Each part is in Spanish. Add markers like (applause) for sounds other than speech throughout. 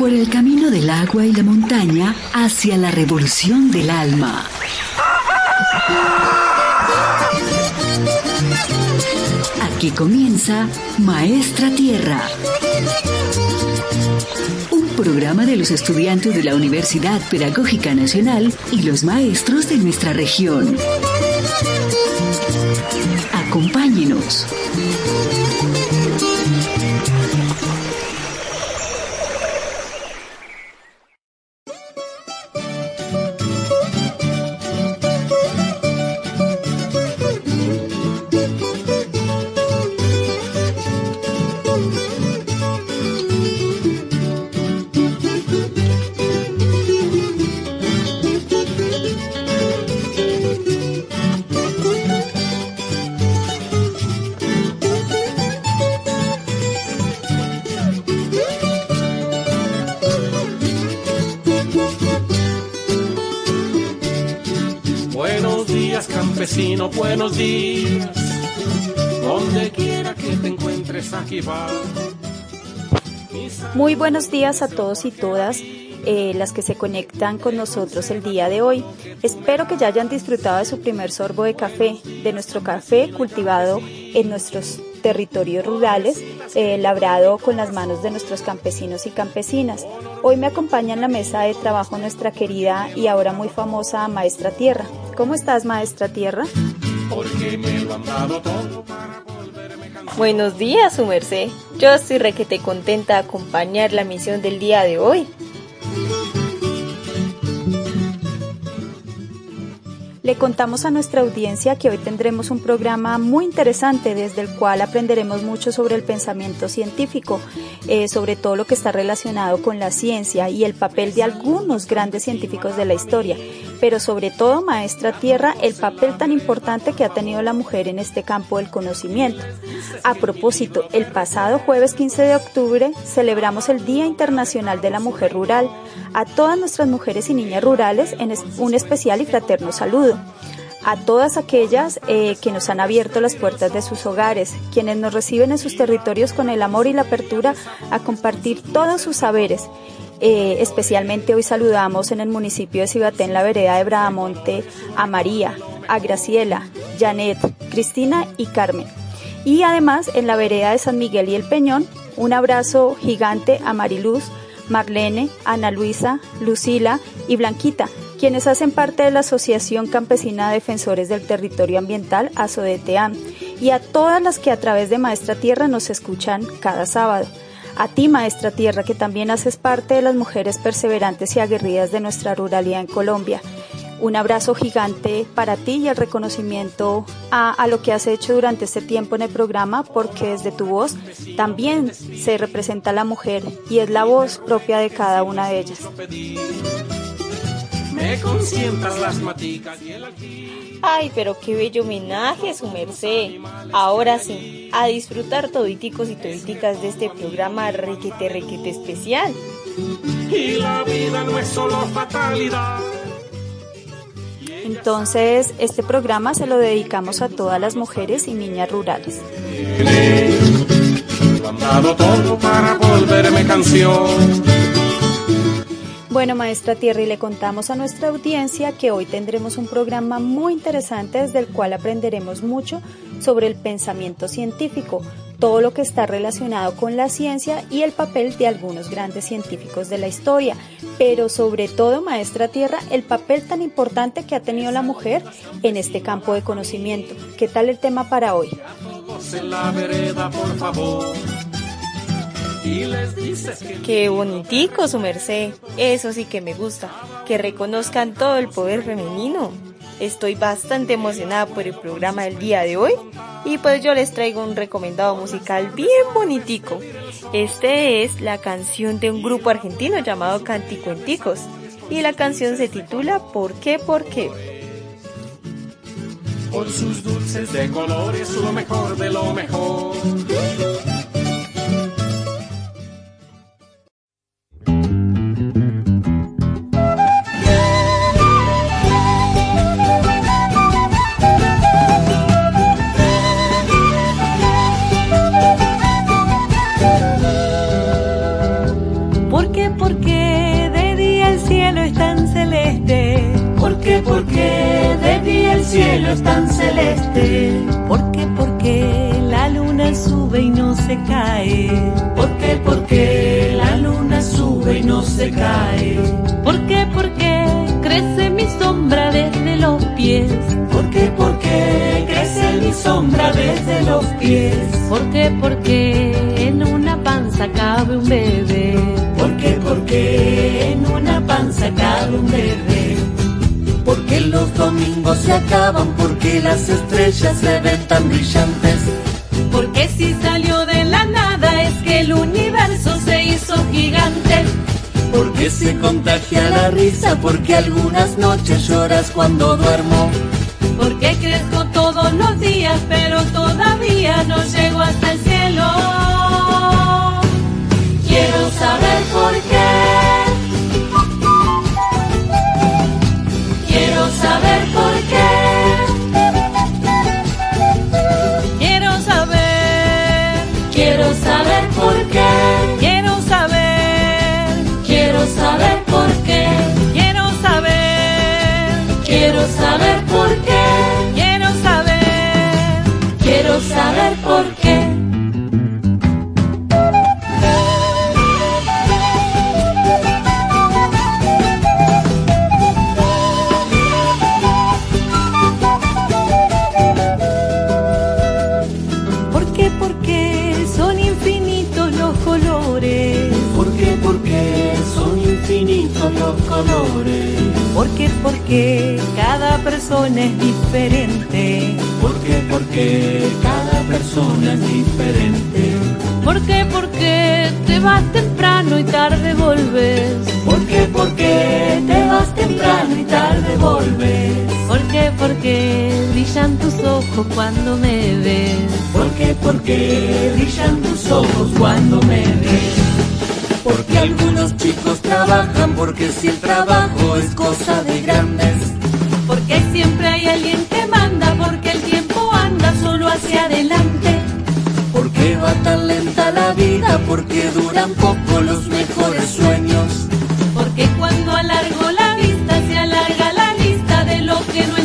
por el camino del agua y la montaña hacia la revolución del alma. Aquí comienza Maestra Tierra. Un programa de los estudiantes de la Universidad Pedagógica Nacional y los maestros de nuestra región. Acompáñenos. Muy buenos días a todos y todas. Eh, las que se conectan con nosotros el día de hoy. Espero que ya hayan disfrutado de su primer sorbo de café, de nuestro café cultivado en nuestros territorios rurales, eh, labrado con las manos de nuestros campesinos y campesinas. Hoy me acompaña en la mesa de trabajo nuestra querida y ahora muy famosa Maestra Tierra. ¿Cómo estás, Maestra Tierra? Buenos días, su merced. Yo estoy requete contenta de acompañar la misión del día de hoy. Le contamos a nuestra audiencia que hoy tendremos un programa muy interesante desde el cual aprenderemos mucho sobre el pensamiento científico, eh, sobre todo lo que está relacionado con la ciencia y el papel de algunos grandes científicos de la historia, pero sobre todo, maestra Tierra, el papel tan importante que ha tenido la mujer en este campo del conocimiento. A propósito, el pasado jueves 15 de octubre celebramos el Día Internacional de la Mujer Rural. A todas nuestras mujeres y niñas rurales en un especial y fraterno saludo a todas aquellas eh, que nos han abierto las puertas de sus hogares, quienes nos reciben en sus territorios con el amor y la apertura a compartir todos sus saberes. Eh, especialmente hoy saludamos en el municipio de Cibaté, en la vereda de Bradamonte, a María, a Graciela, Janet, Cristina y Carmen. Y además en la vereda de San Miguel y el Peñón, un abrazo gigante a Mariluz, Marlene, Ana Luisa, Lucila y Blanquita, quienes hacen parte de la Asociación Campesina Defensores del Territorio Ambiental, ASODETEAM, y a todas las que a través de Maestra Tierra nos escuchan cada sábado. A ti, Maestra Tierra, que también haces parte de las mujeres perseverantes y aguerridas de nuestra ruralidad en Colombia. Un abrazo gigante para ti y el reconocimiento a, a, lo que has hecho durante este tiempo en el programa, porque desde tu voz también se representa la mujer y es la voz propia de cada una de ellas las Ay, pero qué bello homenaje, su merced. Ahora sí, a disfrutar toditicos y toditicas de este programa requete requete especial. Y la vida no es solo fatalidad. Entonces, este programa se lo dedicamos a todas las mujeres y niñas rurales. todo para volverme canción bueno, maestra Tierra, y le contamos a nuestra audiencia que hoy tendremos un programa muy interesante desde el cual aprenderemos mucho sobre el pensamiento científico, todo lo que está relacionado con la ciencia y el papel de algunos grandes científicos de la historia, pero sobre todo, maestra Tierra, el papel tan importante que ha tenido la mujer en este campo de conocimiento. ¿Qué tal el tema para hoy? Qué bonitico su merced, eso sí que me gusta, que reconozcan todo el poder femenino. Estoy bastante emocionada por el programa del día de hoy y pues yo les traigo un recomendado musical bien bonitico. Este es la canción de un grupo argentino llamado Canticuenticos y la canción se titula ¿Por qué? ¿Por qué? Por sus dulces de colores, lo mejor de lo mejor. Porque, porque la luna sube y no se cae. Porque, porque crece mi sombra desde los pies. Porque, porque crece mi sombra desde los pies. Porque, porque en una panza cabe un bebé. Porque, porque en una panza cabe un bebé. Porque los domingos se acaban, porque las estrellas se ven tan brillantes. Porque si salen gigante. Porque se contagia la risa, porque algunas noches lloras cuando duermo. Porque crezco todos los días, pero todavía no llego hasta el cielo. Saber por qué. ¿Por qué? Porque son infinitos los colores. ¿Por qué? Porque son infinitos los colores. ¿Por qué? Porque cada persona es diferente. ¿Por qué? Porque cada persona es diferente. ¿Por qué? Porque te vas temprano y tarde volves. ¿Por qué? Porque te vas temprano y tarde volves. ¿Por qué? Porque brillan tus ojos cuando me ves. ¿Por qué? Porque brillan tus ojos cuando me ves. Porque algunos chicos trabajan, porque si el trabajo es cosa de grandes. Hacia adelante. Porque va tan lenta la vida, porque duran poco los mejores sueños. Porque cuando alargo la vista se alarga la lista de lo que no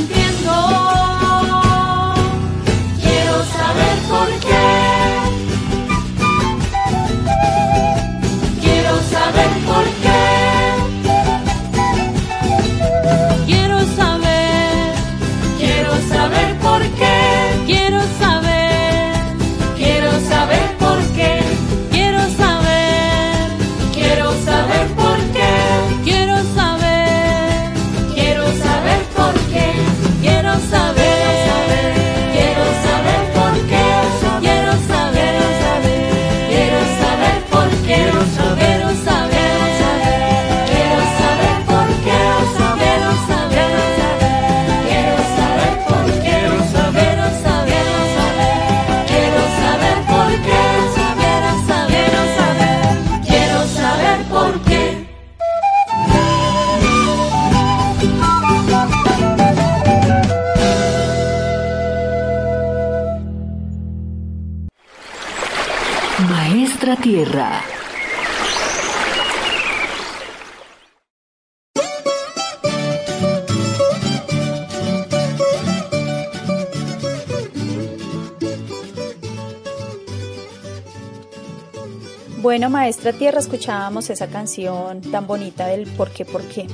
maestra Tierra, escuchábamos esa canción tan bonita del por qué, por qué.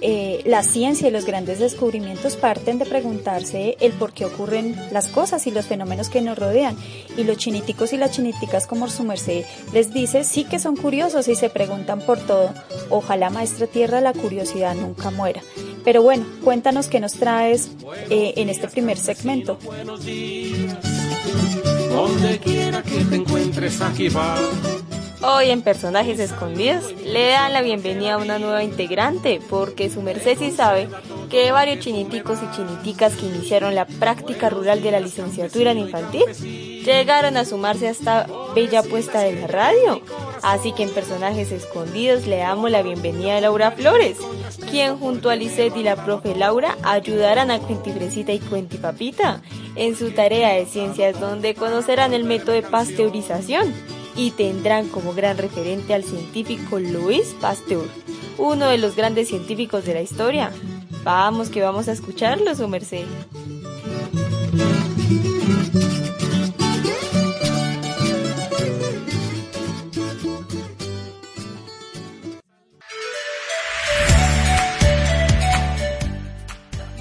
Eh, la ciencia y los grandes descubrimientos parten de preguntarse el por qué ocurren las cosas y los fenómenos que nos rodean. Y los chiniticos y las chiniticas, como su merced les dice, sí que son curiosos y se preguntan por todo. Ojalá, maestra Tierra, la curiosidad nunca muera. Pero bueno, cuéntanos qué nos traes eh, en este primer segmento. Buenos días. Donde quiera que te encuentres, aquí va. Hoy en Personajes Escondidos le dan la bienvenida a una nueva integrante porque su merced sí sabe que varios chiniticos y chiniticas que iniciaron la práctica rural de la licenciatura en infantil llegaron a sumarse a esta bella apuesta de la radio. Así que en Personajes Escondidos le damos la bienvenida a Laura Flores, quien junto a Lisette y la profe Laura ayudarán a Cuentifresita y Cuentipapita en su tarea de ciencias donde conocerán el método de pasteurización y tendrán como gran referente al científico Louis Pasteur, uno de los grandes científicos de la historia. Vamos que vamos a escucharlo, su merced.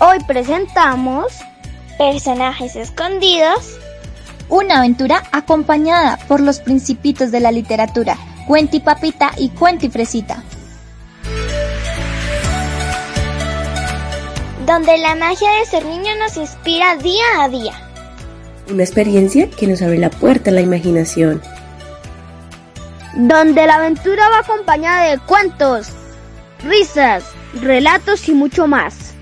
Hoy presentamos Personajes Escondidos, Una aventura acompañada por los principitos de la literatura, Cuenti Papita y Cuenti Fresita. Donde la magia de ser niño nos inspira día a día. Una experiencia que nos abre la puerta a la imaginación. Donde la aventura va acompañada de cuentos, risas, relatos y mucho más.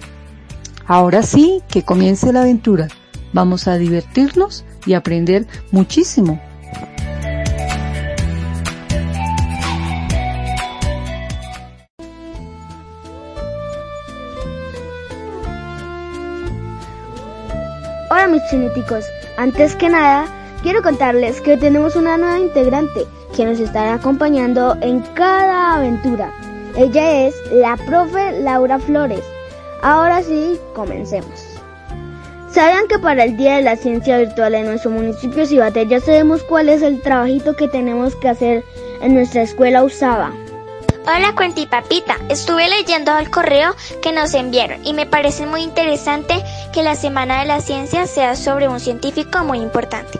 Ahora sí, que comience la aventura. Vamos a divertirnos y aprender muchísimo. Hola mis chineticos, antes que nada quiero contarles que tenemos una nueva integrante que nos estará acompañando en cada aventura. Ella es la profe Laura Flores. Ahora sí, comencemos. ¿Sabían que para el Día de la Ciencia Virtual en nuestro municipio Cibate ya sabemos cuál es el trabajito que tenemos que hacer en nuestra escuela Usaba? Hola Cuentipapita, estuve leyendo el correo que nos enviaron y me parece muy interesante que la Semana de la Ciencia sea sobre un científico muy importante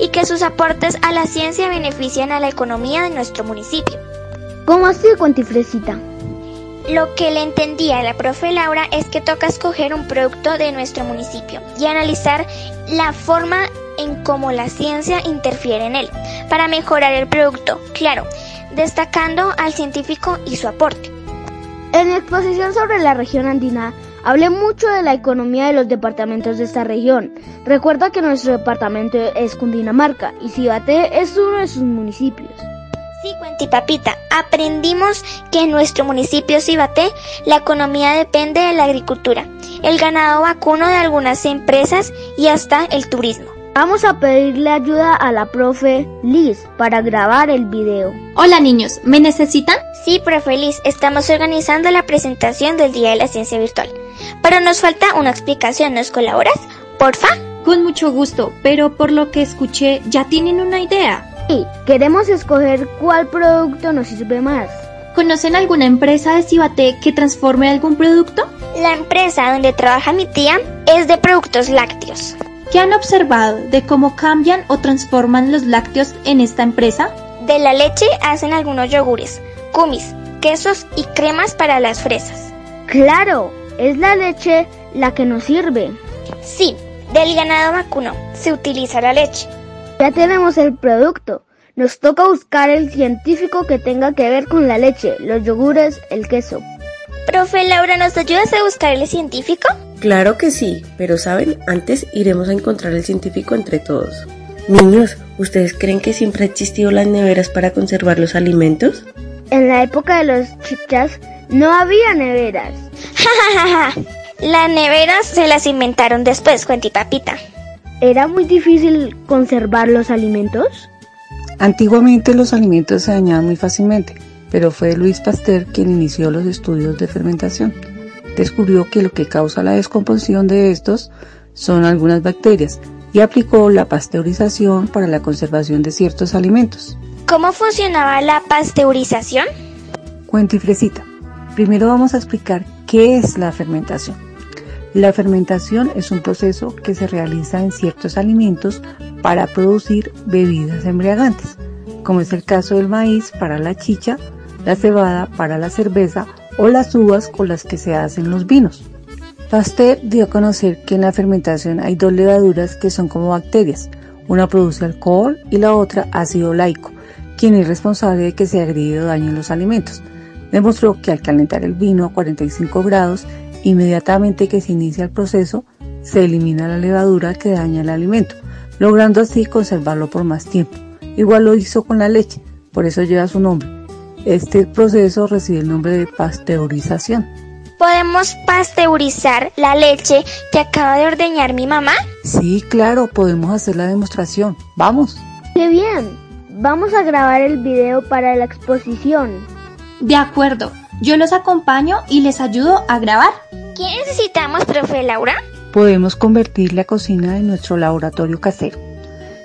y que sus aportes a la ciencia benefician a la economía de nuestro municipio. ¿Cómo así, Cuentifresita? Lo que le entendía a la profe Laura es que toca escoger un producto de nuestro municipio y analizar la forma en cómo la ciencia interfiere en él para mejorar el producto, claro, destacando al científico y su aporte. En mi exposición sobre la región andina, hablé mucho de la economía de los departamentos de esta región. Recuerda que nuestro departamento es Cundinamarca y Cibate es uno de sus municipios. Sí, Cuentipapita, aprendimos que en nuestro municipio Cibaté la economía depende de la agricultura, el ganado vacuno de algunas empresas y hasta el turismo. Vamos a pedirle ayuda a la profe Liz para grabar el video. Hola niños, ¿me necesitan? Sí, profe Liz, estamos organizando la presentación del Día de la Ciencia Virtual. Pero nos falta una explicación, ¿nos colaboras? Porfa. Con mucho gusto, pero por lo que escuché, ¿ya tienen una idea? Sí, queremos escoger cuál producto nos sirve más. ¿Conocen alguna empresa de Cibaté que transforme algún producto? La empresa donde trabaja mi tía es de productos lácteos. ¿Qué han observado de cómo cambian o transforman los lácteos en esta empresa? De la leche hacen algunos yogures, kumis, quesos y cremas para las fresas. Claro, es la leche la que nos sirve. Sí, del ganado vacuno se utiliza la leche. Ya tenemos el producto. Nos toca buscar el científico que tenga que ver con la leche, los yogures, el queso. Profe Laura, ¿nos ayudas a buscar el científico? Claro que sí, pero saben, antes iremos a encontrar el científico entre todos. Niños, ¿ustedes creen que siempre ha existido las neveras para conservar los alimentos? En la época de los chichas no había neveras. (laughs) las neveras se las inventaron después, Cuentipapita. ¿Era muy difícil conservar los alimentos? Antiguamente los alimentos se dañaban muy fácilmente, pero fue Luis Pasteur quien inició los estudios de fermentación. Descubrió que lo que causa la descomposición de estos son algunas bacterias y aplicó la pasteurización para la conservación de ciertos alimentos. ¿Cómo funcionaba la pasteurización? Cuento y fresita. Primero vamos a explicar qué es la fermentación. La fermentación es un proceso que se realiza en ciertos alimentos para producir bebidas embriagantes, como es el caso del maíz para la chicha, la cebada para la cerveza o las uvas con las que se hacen los vinos. Pasteur dio a conocer que en la fermentación hay dos levaduras que son como bacterias, una produce alcohol y la otra ácido laico, quien es responsable de que se agregue o dañen los alimentos. Demostró que al calentar el vino a 45 grados Inmediatamente que se inicia el proceso, se elimina la levadura que daña el alimento, logrando así conservarlo por más tiempo. Igual lo hizo con la leche, por eso lleva su nombre. Este proceso recibe el nombre de pasteurización. ¿Podemos pasteurizar la leche que acaba de ordeñar mi mamá? Sí, claro, podemos hacer la demostración. Vamos. ¡Qué bien! Vamos a grabar el video para la exposición. De acuerdo. Yo los acompaño y les ayudo a grabar. ¿Qué necesitamos, profe Laura? Podemos convertir la cocina en nuestro laboratorio casero.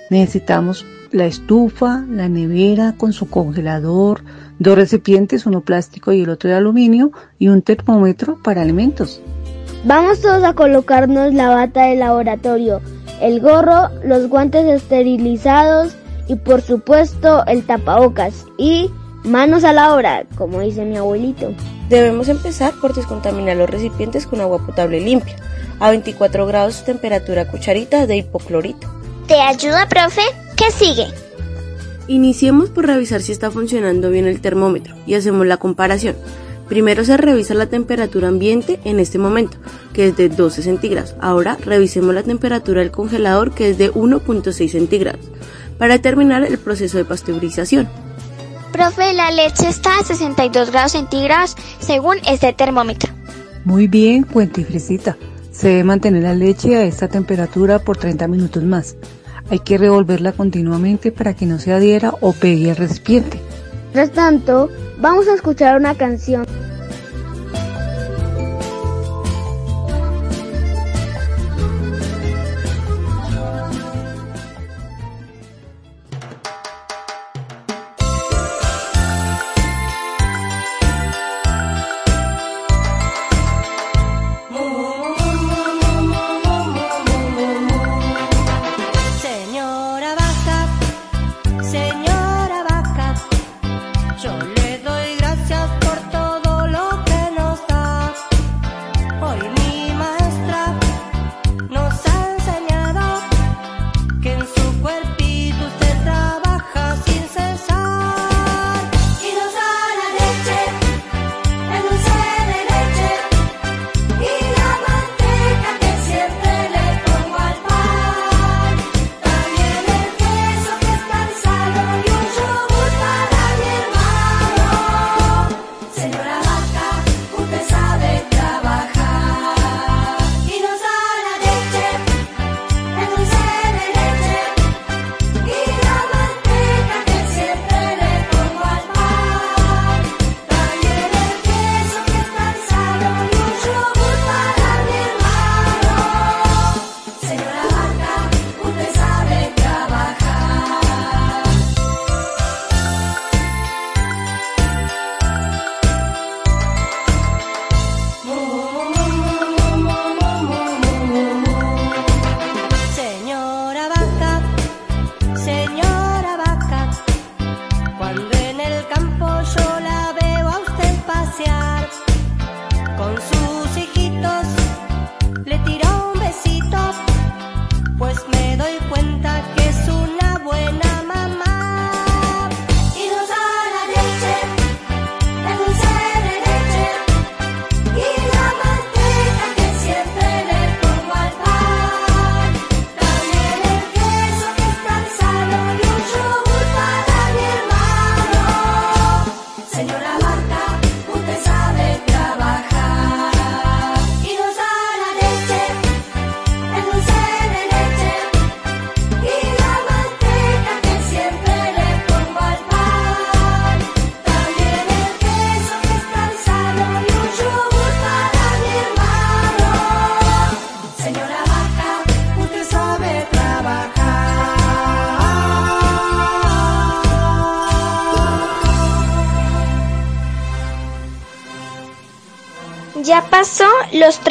Necesitamos la estufa, la nevera con su congelador, dos recipientes, uno plástico y el otro de aluminio, y un termómetro para alimentos. Vamos todos a colocarnos la bata de laboratorio. el gorro, los guantes esterilizados y por supuesto el tapabocas y manos a la obra, como dice mi abuelito. Debemos empezar por descontaminar los recipientes con agua potable limpia, a 24 grados de temperatura cucharita de hipoclorito. ¿Te ayuda, profe? ¿Qué sigue? Iniciemos por revisar si está funcionando bien el termómetro y hacemos la comparación. Primero se revisa la temperatura ambiente en este momento, que es de 12 centígrados. Ahora revisemos la temperatura del congelador, que es de 1.6 centígrados, para determinar el proceso de pasteurización. Profe, la leche está a 62 grados centígrados según este termómetro. Muy bien, Cuenta Fresita. Se debe mantener la leche a esta temperatura por 30 minutos más. Hay que revolverla continuamente para que no se adhiera o pegue al recipiente. Mientras tanto, vamos a escuchar una canción.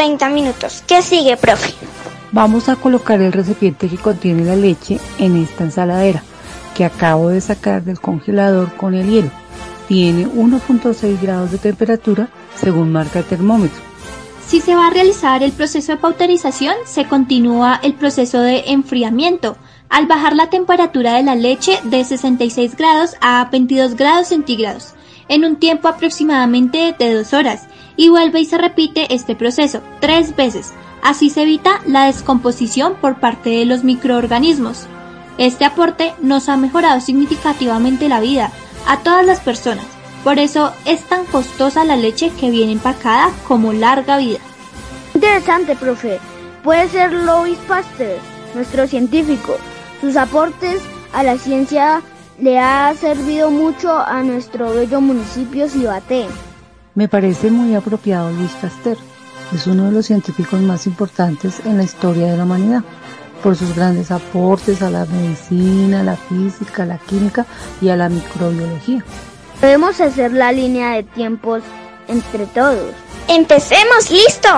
30 minutos. ¿Qué sigue, profe? Vamos a colocar el recipiente que contiene la leche en esta ensaladera que acabo de sacar del congelador con el hielo. Tiene 1.6 grados de temperatura según marca el termómetro. Si se va a realizar el proceso de pauterización, se continúa el proceso de enfriamiento al bajar la temperatura de la leche de 66 grados a 22 grados centígrados en un tiempo aproximadamente de dos horas y vuelve y se repite este proceso tres veces. Así se evita la descomposición por parte de los microorganismos. Este aporte nos ha mejorado significativamente la vida a todas las personas. Por eso es tan costosa la leche que viene empacada como larga vida. Interesante, profe. Puede ser Louis Pasteur, nuestro científico. Sus aportes a la ciencia le ha servido mucho a nuestro bello municipio Cibaté. Me parece muy apropiado Luis Pasteur. Es uno de los científicos más importantes en la historia de la humanidad por sus grandes aportes a la medicina, a la física, a la química y a la microbiología. Podemos hacer la línea de tiempos entre todos. ¡Empecemos! ¡Listo!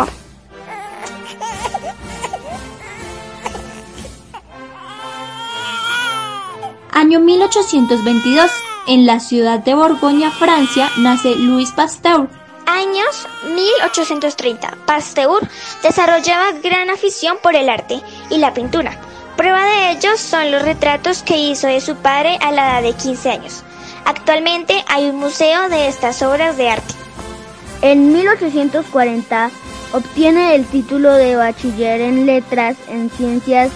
Año 1822. En la ciudad de Borgoña, Francia, nace Louis Pasteur. Años 1830. Pasteur desarrollaba gran afición por el arte y la pintura. Prueba de ello son los retratos que hizo de su padre a la edad de 15 años. Actualmente hay un museo de estas obras de arte. En 1840 obtiene el título de bachiller en letras en ciencias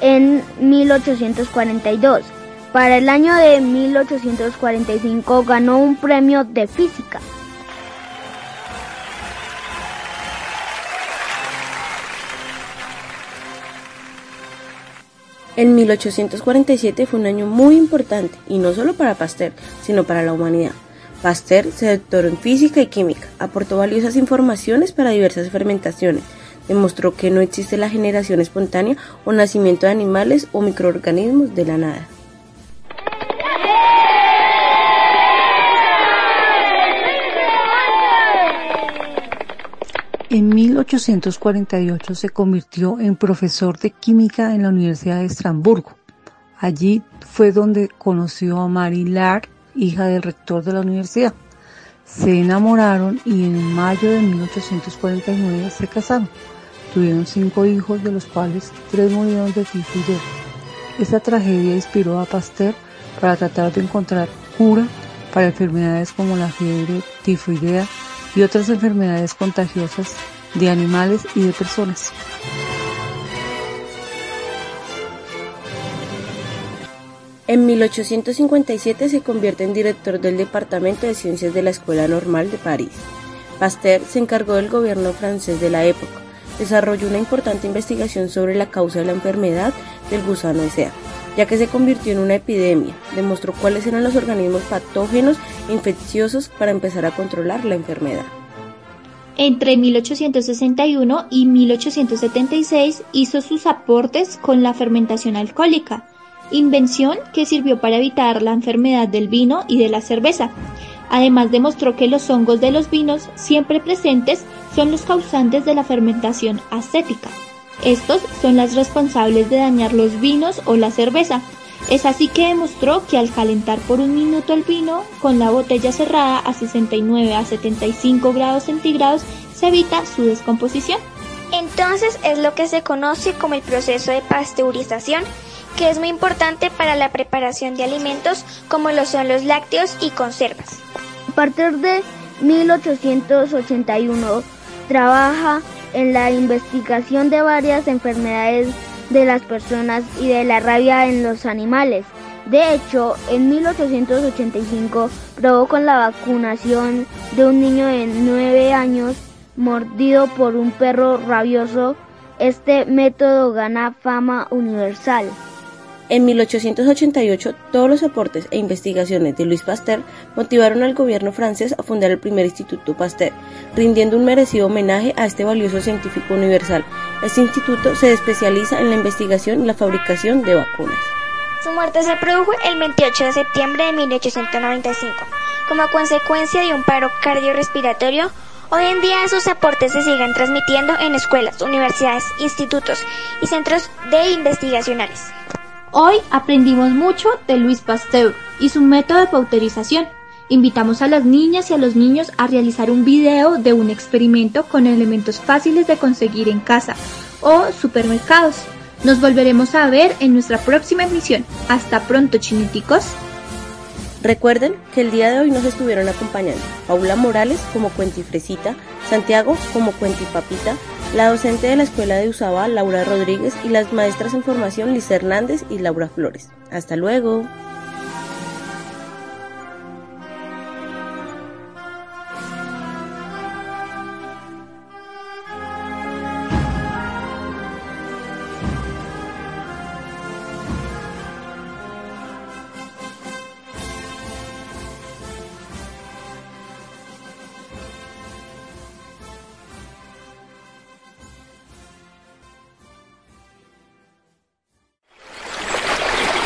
en 1842. Para el año de 1845 ganó un premio de física. En 1847 fue un año muy importante, y no solo para Pasteur, sino para la humanidad. Pasteur se doctoró en física y química, aportó valiosas informaciones para diversas fermentaciones, demostró que no existe la generación espontánea o nacimiento de animales o microorganismos de la nada. En 1848 se convirtió en profesor de química en la Universidad de Estrasburgo. Allí fue donde conoció a Marie Lark, hija del rector de la universidad. Se enamoraron y en mayo de 1849 se casaron. Tuvieron cinco hijos, de los cuales tres murieron de tifoidea. Esta tragedia inspiró a Pasteur para tratar de encontrar cura para enfermedades como la fiebre tifoidea y otras enfermedades contagiosas de animales y de personas. En 1857 se convierte en director del Departamento de Ciencias de la Escuela Normal de París. Pasteur se encargó del gobierno francés de la época. Desarrolló una importante investigación sobre la causa de la enfermedad del gusano SEA, ya que se convirtió en una epidemia. Demostró cuáles eran los organismos patógenos e infecciosos para empezar a controlar la enfermedad. Entre 1861 y 1876 hizo sus aportes con la fermentación alcohólica, invención que sirvió para evitar la enfermedad del vino y de la cerveza. Además demostró que los hongos de los vinos siempre presentes son los causantes de la fermentación acética. Estos son las responsables de dañar los vinos o la cerveza. Es así que demostró que al calentar por un minuto el vino con la botella cerrada a 69 a 75 grados centígrados se evita su descomposición. Entonces es lo que se conoce como el proceso de pasteurización, que es muy importante para la preparación de alimentos como lo son los lácteos y conservas. A partir de 1881 trabaja en la investigación de varias enfermedades de las personas y de la rabia en los animales. De hecho, en 1885 probó con la vacunación de un niño de 9 años mordido por un perro rabioso. Este método gana fama universal. En 1888, todos los aportes e investigaciones de Louis Pasteur motivaron al gobierno francés a fundar el primer Instituto Pasteur, rindiendo un merecido homenaje a este valioso científico universal. Este instituto se especializa en la investigación y la fabricación de vacunas. Su muerte se produjo el 28 de septiembre de 1895, como consecuencia de un paro cardiorrespiratorio. Hoy en día sus aportes se siguen transmitiendo en escuelas, universidades, institutos y centros de investigacionales. Hoy aprendimos mucho de Luis Pasteur y su método de pauterización. Invitamos a las niñas y a los niños a realizar un video de un experimento con elementos fáciles de conseguir en casa o supermercados. Nos volveremos a ver en nuestra próxima emisión. Hasta pronto, chiniticos. Recuerden que el día de hoy nos estuvieron acompañando Paula Morales como Cuentifresita, Santiago como Cuentipapita, la docente de la Escuela de Usaba, Laura Rodríguez, y las maestras en formación, Liz Hernández y Laura Flores. Hasta luego.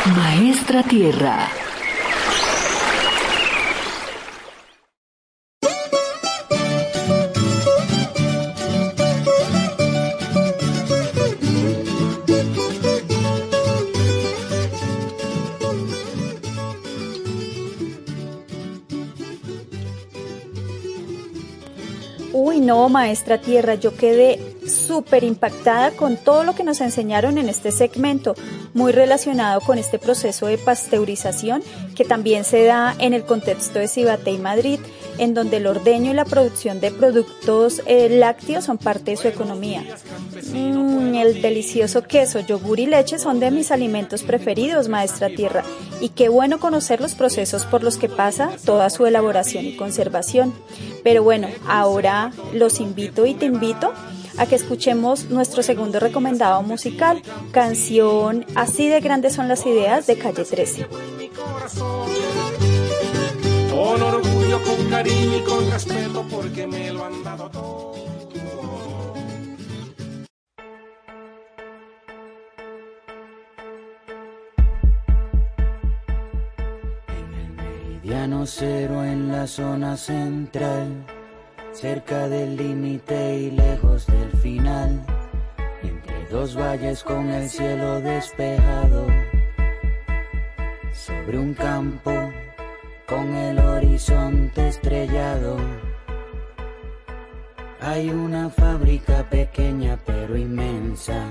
Maestra Tierra. Uy, no, maestra Tierra, yo quedé súper impactada con todo lo que nos enseñaron en este segmento muy relacionado con este proceso de pasteurización que también se da en el contexto de Cibate y Madrid, en donde el ordeño y la producción de productos eh, lácteos son parte de su economía. Mm, el delicioso queso, yogur y leche son de mis alimentos preferidos, maestra Tierra, y qué bueno conocer los procesos por los que pasa toda su elaboración y conservación. Pero bueno, ahora los invito y te invito a que escuchemos nuestro segundo recomendado musical, canción Así de grandes son las ideas de Calle 13. Con orgullo, con cariño y con respeto porque me lo han dado todo. Meridiano cero en la zona central, cerca del límite y lejos del final, entre dos valles con el cielo despejado, sobre un campo con el horizonte estrellado. Hay una fábrica pequeña pero inmensa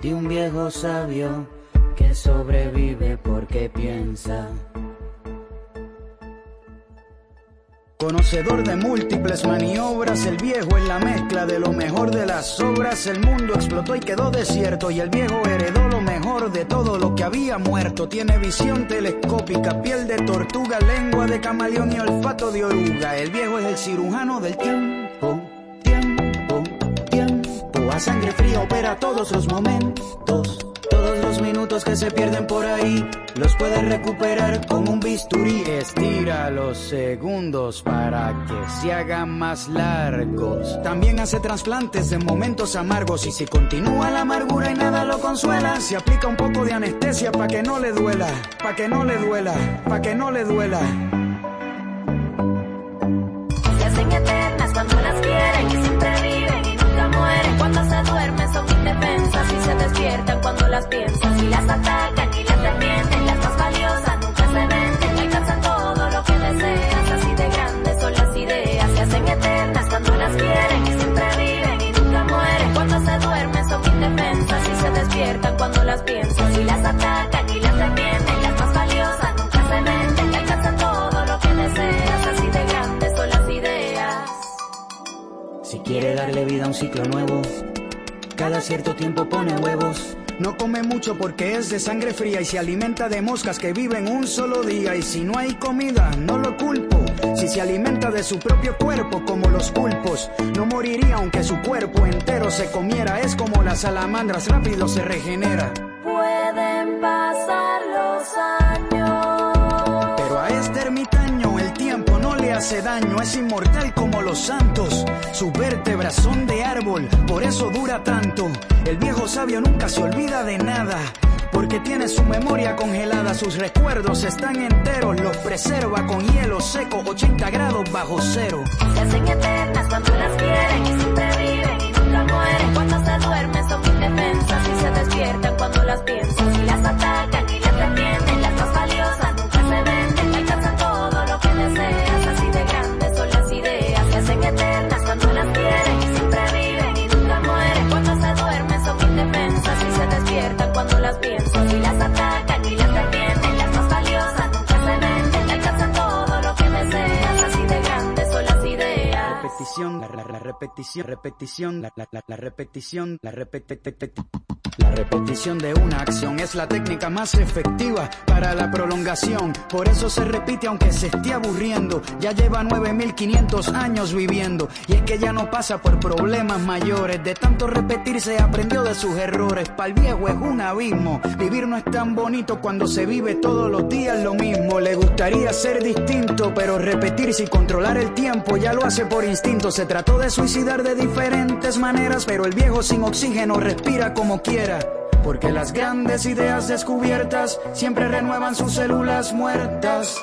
de un viejo sabio que sobrevive porque piensa. Conocedor de múltiples maniobras, el viejo en la mezcla de lo mejor de las obras, el mundo explotó y quedó desierto y el viejo heredó lo mejor de todo lo que había muerto. Tiene visión telescópica, piel de tortuga, lengua de camaleón y olfato de oruga. El viejo es el cirujano del tiempo, tiempo, tiempo. A sangre fría opera todos los momentos que se pierden por ahí los puedes recuperar con un bisturí. Estira los segundos para que se hagan más largos. También hace trasplantes de momentos amargos y si continúa la amargura y nada lo consuela, se aplica un poco de anestesia para que no le duela, para que no le duela, para que no le duela. Cuando las quieren y viven y nunca mueren. Cuando se duermen son indefensas y se despiertan cuando las piensas y las atacan y las defienden. Las más valiosas nunca se venden, alcanzan todo lo que deseas. Así de grandes son las ideas, se hacen eternas cuando las quieren y siempre viven y nunca mueren. Cuando se duermen son indefensas y se despiertan cuando las piensas y las atacan y las defienden. Las más valiosas nunca se venden, alcanzan todo lo que deseas. Así de grandes son las ideas. Si quiere darle vida a un ciclo nuevo, cada cierto tiempo pone huevos. No come mucho porque es de sangre fría y se alimenta de moscas que viven un solo día. Y si no hay comida, no lo culpo. Si se alimenta de su propio cuerpo como los pulpos, no moriría aunque su cuerpo entero se comiera. Es como las salamandras, rápido se regenera. Hace daño, es inmortal como los santos. Sus vértebras son de árbol, por eso dura tanto. El viejo sabio nunca se olvida de nada. Porque tiene su memoria congelada, sus recuerdos están enteros, los preserva con hielo seco, 80 grados bajo cero. Se hacen eternas cuando las quieren y siempre viven y nunca mueren. Cuando se duermen son indefensas y se despiertan cuando las piensan y las atacan Repetición, repetición, la, la, la, la repetición, la repetición. La repetición de una acción es la técnica más efectiva para la prolongación. Por eso se repite aunque se esté aburriendo. Ya lleva 9500 años viviendo. Y es que ya no pasa por problemas mayores. De tanto repetir se aprendió de sus errores. Para el viejo es un abismo. Vivir no es tan bonito cuando se vive todos los días lo mismo. Le gustaría ser distinto, pero repetir sin controlar el tiempo ya lo hace por instinto. Se trató de suicidar de diferentes maneras, pero el viejo sin oxígeno respira como quiera. Porque las grandes ideas descubiertas siempre renuevan sus células muertas.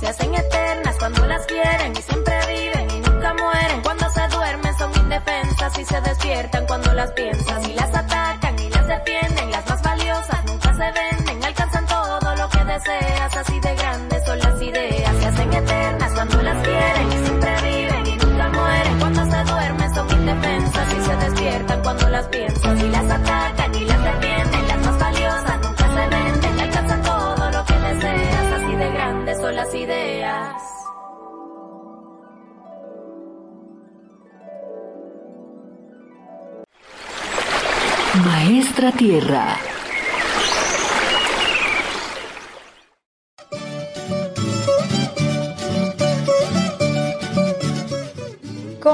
Se hacen eternas cuando las quieren y siempre viven y nunca mueren. Cuando se duermen son indefensas y se despiertan cuando las piensas y las atacan y las defienden. Las más valiosas nunca se venden, alcanzan todo lo que deseas. Así cuando las quieren y siempre viven y nunca mueren. Cuando se duermen son indefensas y se despiertan cuando las piensas y las atacan y las defienden. Las más valiosas nunca se venden, alcanzan todo lo que deseas. Así de grandes son las ideas. Maestra Tierra.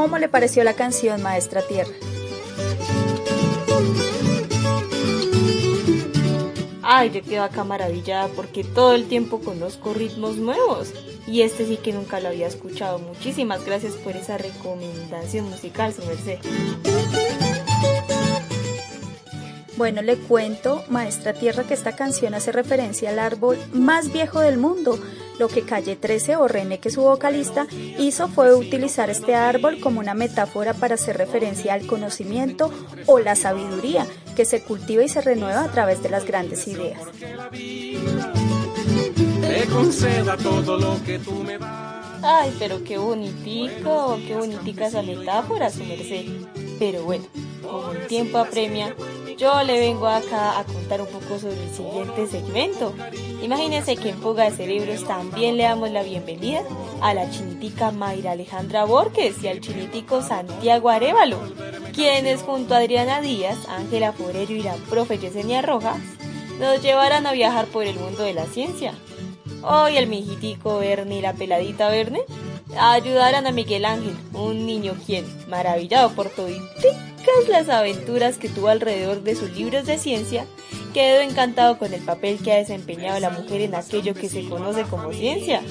¿Cómo le pareció la canción Maestra Tierra? Ay, yo quedo acá maravillada porque todo el tiempo conozco ritmos nuevos y este sí que nunca lo había escuchado. Muchísimas gracias por esa recomendación musical, su merced. Bueno, le cuento, Maestra Tierra, que esta canción hace referencia al árbol más viejo del mundo. Lo que Calle 13 o René, que es su vocalista, hizo fue utilizar este árbol como una metáfora para hacer referencia al conocimiento o la sabiduría que se cultiva y se renueva a través de las grandes ideas. Te conceda todo lo que tú me das. Ay, pero qué bonitico, qué bonitica esa metáfora, su merced. Pero bueno, como el tiempo apremia, yo le vengo acá a contar un poco sobre el siguiente segmento. Imagínense que en Fuga de Cerebros también le damos la bienvenida a la chinitica Mayra Alejandra Borges y al chinitico Santiago Arevalo, quienes junto a Adriana Díaz, Ángela Forerio y la profe Yesenia Rojas nos llevarán a viajar por el mundo de la ciencia. Hoy el mijitico Bernie y la peladita Verne ayudarán a Miguel Ángel, un niño quien, maravillado por toditicas las aventuras que tuvo alrededor de sus libros de ciencia, quedó encantado con el papel que ha desempeñado la mujer en aquello que se conoce como ciencia.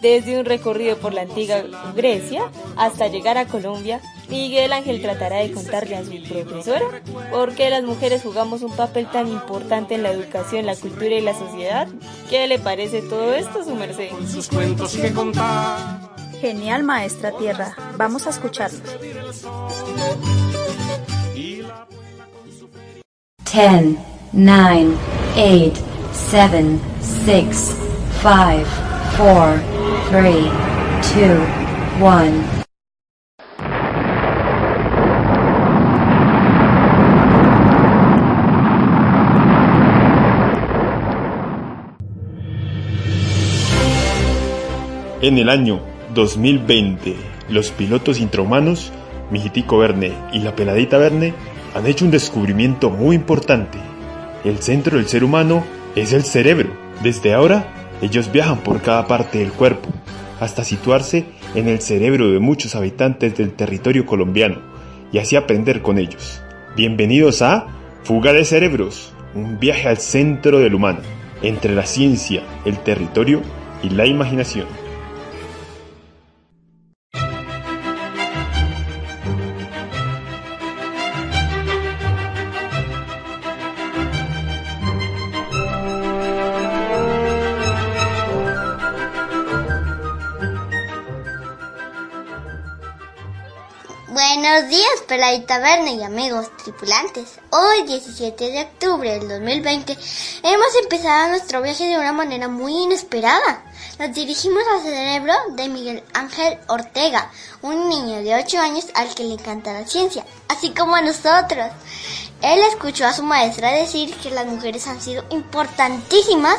Desde un recorrido por la antigua Grecia hasta llegar a Colombia, Miguel Ángel tratará de contarle a su profesora por qué las mujeres jugamos un papel tan importante en la educación, la cultura y la sociedad. ¿Qué le parece todo esto, su merced? Sus cuentos que contar. Genial, Maestra Tierra. Vamos a escucharlos. 10, 9, 8, 7, 6, 5, 4, 3, 2, 1. En el año 2020, los pilotos intrahumanos, Mijitico Verne y la peladita Verne, han hecho un descubrimiento muy importante. El centro del ser humano es el cerebro. Desde ahora, ellos viajan por cada parte del cuerpo, hasta situarse en el cerebro de muchos habitantes del territorio colombiano y así aprender con ellos. Bienvenidos a Fuga de Cerebros, un viaje al centro del humano, entre la ciencia, el territorio y la imaginación. Días, Peladita Verne y amigos tripulantes. Hoy, 17 de octubre del 2020, hemos empezado nuestro viaje de una manera muy inesperada. Nos dirigimos al cerebro de Miguel Ángel Ortega, un niño de 8 años al que le encanta la ciencia, así como a nosotros. Él escuchó a su maestra decir que las mujeres han sido importantísimas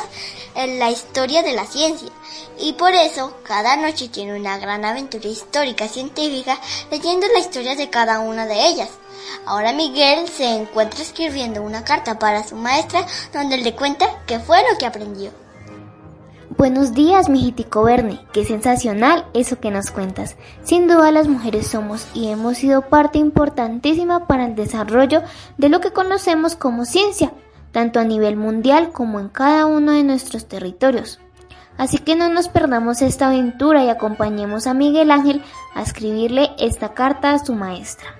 en la historia de la ciencia y por eso cada noche tiene una gran aventura histórica científica leyendo la historia de cada una de ellas. Ahora Miguel se encuentra escribiendo una carta para su maestra donde le cuenta qué fue lo que aprendió. Buenos días, mijitico Verne. Qué sensacional eso que nos cuentas. Sin duda las mujeres somos y hemos sido parte importantísima para el desarrollo de lo que conocemos como ciencia, tanto a nivel mundial como en cada uno de nuestros territorios. Así que no nos perdamos esta aventura y acompañemos a Miguel Ángel a escribirle esta carta a su maestra.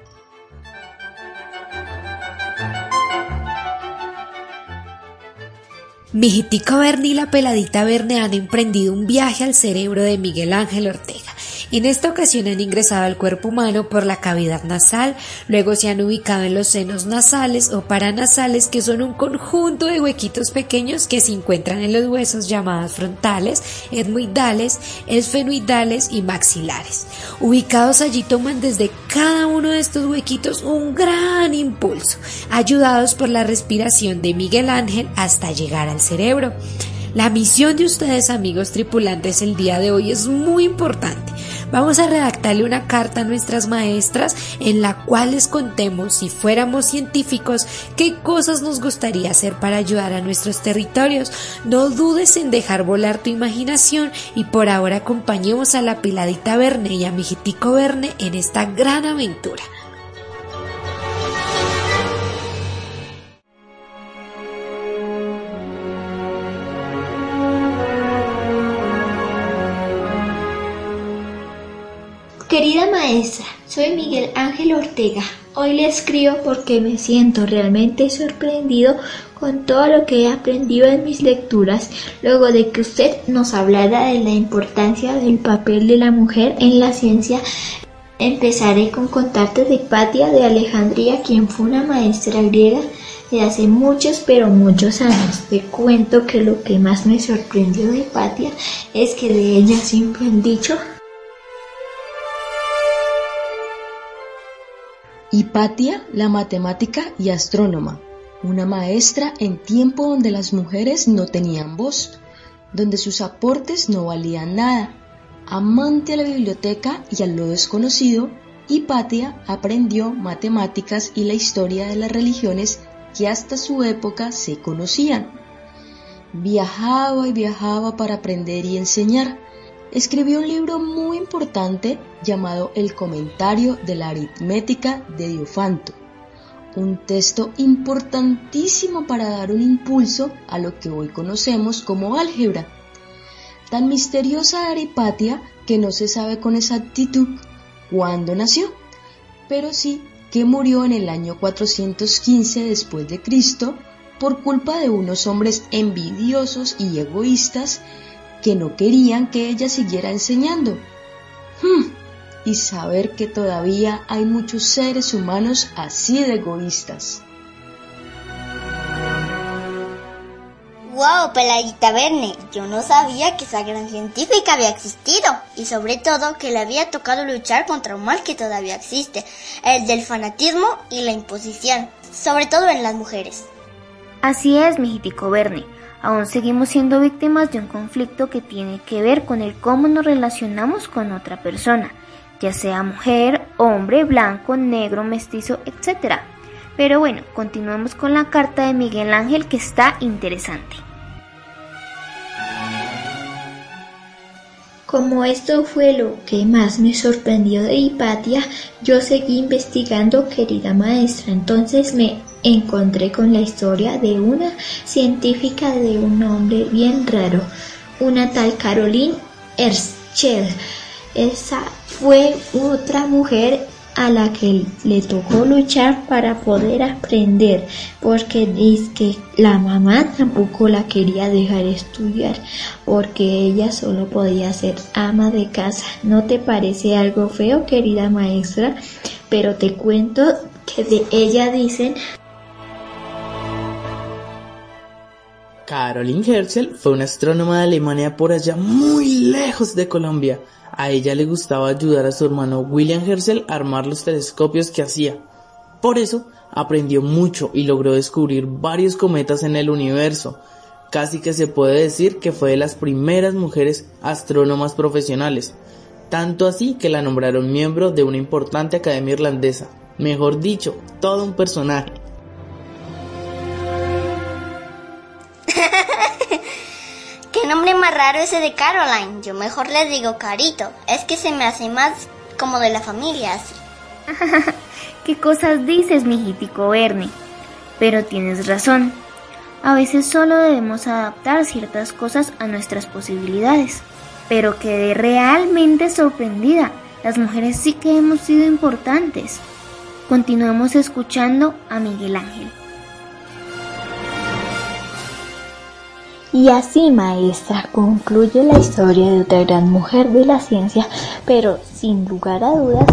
Mijitico Verne y la peladita Verne han emprendido un viaje al cerebro de Miguel Ángel Ortega En esta ocasión han ingresado al cuerpo humano por la cavidad nasal, luego se han ubicado en los senos nasales o paranasales que son un conjunto de huequitos pequeños que se encuentran en los huesos llamados frontales, etmoidales, esfenoidales y maxilares. Ubicados allí toman desde cada uno de estos huequitos un gran impulso, ayudados por la respiración de Miguel Ángel hasta llegar al cerebro. La misión de ustedes amigos tripulantes el día de hoy es muy importante. Vamos a redactarle una carta a nuestras maestras en la cual les contemos si fuéramos científicos qué cosas nos gustaría hacer para ayudar a nuestros territorios. No dudes en dejar volar tu imaginación y por ahora acompañemos a la piladita Verne y a mijitico Verne en esta gran aventura. Querida maestra, soy Miguel Ángel Ortega. Hoy le escribo porque me siento realmente sorprendido con todo lo que he aprendido en mis lecturas luego de que usted nos hablara de la importancia del papel de la mujer en la ciencia. Empezaré con contarte de Hipatia de Alejandría, quien fue una maestra griega de hace muchos pero muchos años. Te cuento que lo que más me sorprendió de Hipatia es que de ella siempre han dicho Hipatia, la matemática y astrónoma, una maestra en tiempo donde las mujeres no tenían voz, donde sus aportes no valían nada. Amante a la biblioteca y a lo desconocido, Hipatia aprendió matemáticas y la historia de las religiones que hasta su época se conocían. Viajaba y viajaba para aprender y enseñar escribió un libro muy importante llamado El Comentario de la Aritmética de Diofanto, un texto importantísimo para dar un impulso a lo que hoy conocemos como álgebra. Tan misteriosa era Hipatia que no se sabe con exactitud cuándo nació, pero sí que murió en el año 415 después de Cristo por culpa de unos hombres envidiosos y egoístas que no querían que ella siguiera enseñando. Hmm, y saber que todavía hay muchos seres humanos así de egoístas. ¡Wow, peladita Verne! Yo no sabía que esa gran científica había existido y sobre todo que le había tocado luchar contra un mal que todavía existe, el del fanatismo y la imposición, sobre todo en las mujeres. Así es, mijitico Verne. Aún seguimos siendo víctimas de un conflicto que tiene que ver con el cómo nos relacionamos con otra persona, ya sea mujer, hombre, blanco, negro, mestizo, etc. Pero bueno, continuemos con la carta de Miguel Ángel que está interesante. Como esto fue lo que más me sorprendió de Hipatia, yo seguí investigando, querida maestra. Entonces me encontré con la historia de una científica de un nombre bien raro, una tal Caroline Herschel. Esa fue otra mujer a la que le tocó luchar para poder aprender, porque dice que la mamá tampoco la quería dejar estudiar, porque ella solo podía ser ama de casa. ¿No te parece algo feo, querida maestra? Pero te cuento que de ella dicen Caroline Herschel fue una astrónoma de Alemania por allá muy lejos de Colombia. A ella le gustaba ayudar a su hermano William Herschel a armar los telescopios que hacía. Por eso aprendió mucho y logró descubrir varios cometas en el universo. Casi que se puede decir que fue de las primeras mujeres astrónomas profesionales. Tanto así que la nombraron miembro de una importante academia irlandesa. Mejor dicho, todo un personaje. ¿Qué nombre más raro ese de Caroline? Yo mejor le digo Carito. Es que se me hace más como de la familia así. (laughs) ¿Qué cosas dices, mijitico Bernie? Pero tienes razón. A veces solo debemos adaptar ciertas cosas a nuestras posibilidades. Pero quedé realmente sorprendida. Las mujeres sí que hemos sido importantes. Continuemos escuchando a Miguel Ángel. Y así, maestra, concluye la historia de otra gran mujer de la ciencia, pero sin lugar a dudas,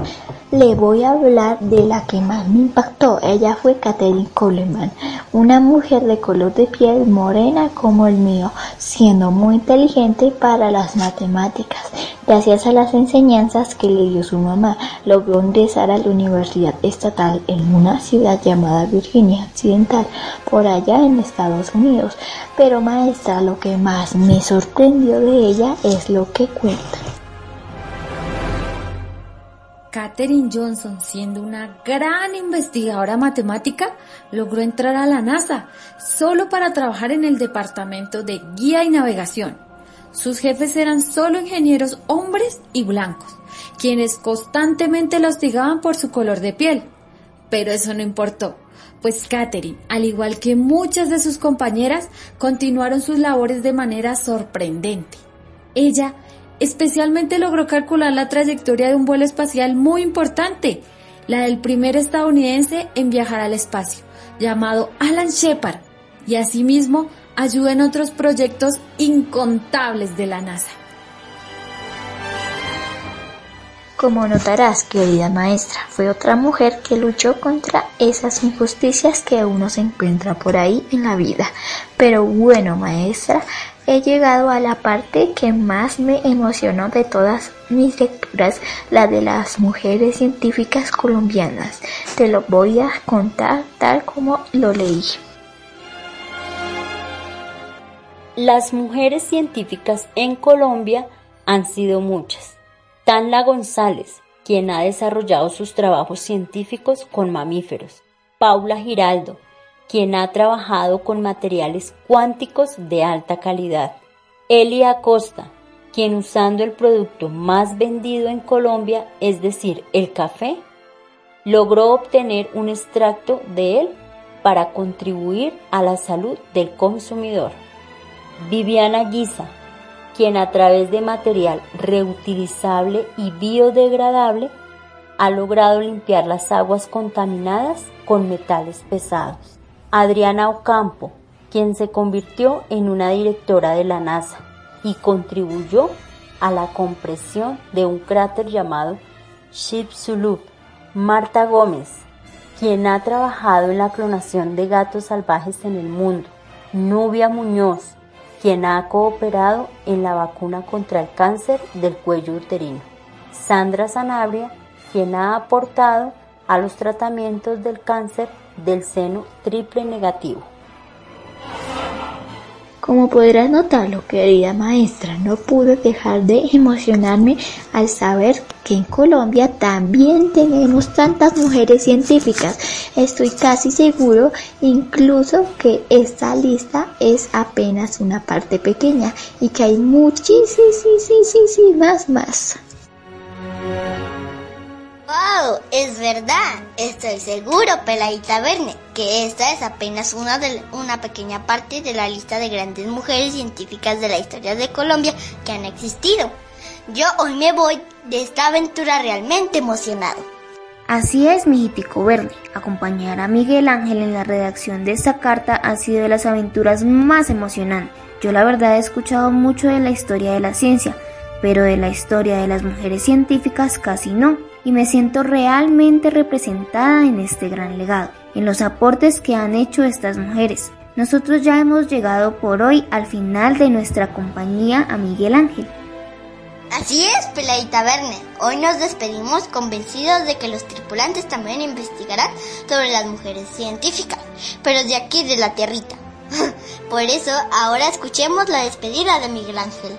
le voy a hablar de la que más me impactó. Ella fue Catherine Coleman, una mujer de color de piel morena como el mío, siendo muy inteligente para las matemáticas. Gracias a las enseñanzas que le dio su mamá, logró ingresar a la Universidad Estatal en una ciudad llamada Virginia Occidental, por allá en Estados Unidos. Pero maestra, lo que más me sorprendió de ella es lo que cuenta. Katherine Johnson, siendo una gran investigadora matemática, logró entrar a la NASA solo para trabajar en el departamento de guía y navegación. Sus jefes eran solo ingenieros hombres y blancos, quienes constantemente la hostigaban por su color de piel. Pero eso no importó, pues Katherine, al igual que muchas de sus compañeras, continuaron sus labores de manera sorprendente. Ella Especialmente logró calcular la trayectoria de un vuelo espacial muy importante, la del primer estadounidense en viajar al espacio, llamado Alan Shepard, y asimismo ayudó en otros proyectos incontables de la NASA. Como notarás, querida maestra, fue otra mujer que luchó contra esas injusticias que uno se encuentra por ahí en la vida. Pero bueno, maestra, he llegado a la parte que más me emocionó de todas mis lecturas, la de las mujeres científicas colombianas. Te lo voy a contar tal como lo leí. Las mujeres científicas en Colombia han sido muchas. Tanla González, quien ha desarrollado sus trabajos científicos con mamíferos. Paula Giraldo, quien ha trabajado con materiales cuánticos de alta calidad. Elia Acosta, quien usando el producto más vendido en Colombia, es decir, el café, logró obtener un extracto de él para contribuir a la salud del consumidor. Viviana Guisa, quien a través de material reutilizable y biodegradable ha logrado limpiar las aguas contaminadas con metales pesados. Adriana Ocampo, quien se convirtió en una directora de la NASA y contribuyó a la compresión de un cráter llamado Chicxulub. Marta Gómez, quien ha trabajado en la clonación de gatos salvajes en el mundo. Nubia Muñoz, quien ha cooperado en la vacuna contra el cáncer del cuello uterino. Sandra Sanabria, quien ha aportado a los tratamientos del cáncer del seno triple negativo. Como podrás notarlo, querida maestra, no pude dejar de emocionarme al saber que en Colombia también tenemos tantas mujeres científicas. Estoy casi seguro incluso que esta lista es apenas una parte pequeña y que hay muchísimas más. ¡Wow! Es verdad. Estoy seguro, Peladita Verne, que esta es apenas una, de, una pequeña parte de la lista de grandes mujeres científicas de la historia de Colombia que han existido. Yo hoy me voy de esta aventura realmente emocionado. Así es, mi hípico verde. Acompañar a Miguel Ángel en la redacción de esta carta ha sido de las aventuras más emocionantes. Yo la verdad he escuchado mucho de la historia de la ciencia, pero de la historia de las mujeres científicas casi no y me siento realmente representada en este gran legado, en los aportes que han hecho estas mujeres. Nosotros ya hemos llegado por hoy al final de nuestra compañía a Miguel Ángel. Así es, Peladita Verne. Hoy nos despedimos convencidos de que los tripulantes también investigarán sobre las mujeres científicas, pero de aquí de la tierrita. (laughs) Por eso, ahora escuchemos la despedida de Miguel Ángel.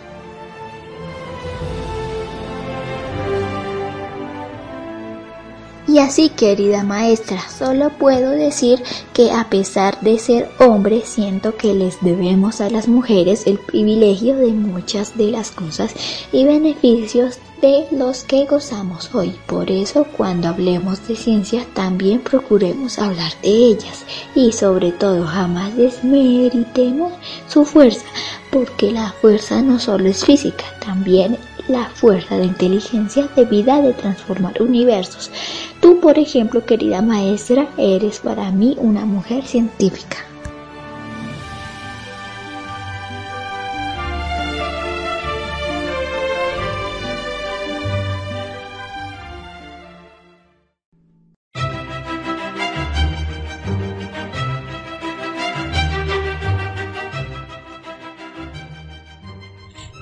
Y así, querida maestra, solo puedo decir que a pesar de ser hombre, siento que les debemos a las mujeres el privilegio de muchas de las cosas y beneficios de los que gozamos hoy. Por eso, cuando hablemos de ciencia, también procuremos hablar de ellas y sobre todo jamás desmeritemos su fuerza, porque la fuerza no solo es física, también la fuerza de inteligencia de vida de transformar universos. Tú, por ejemplo, querida maestra, eres para mí una mujer científica.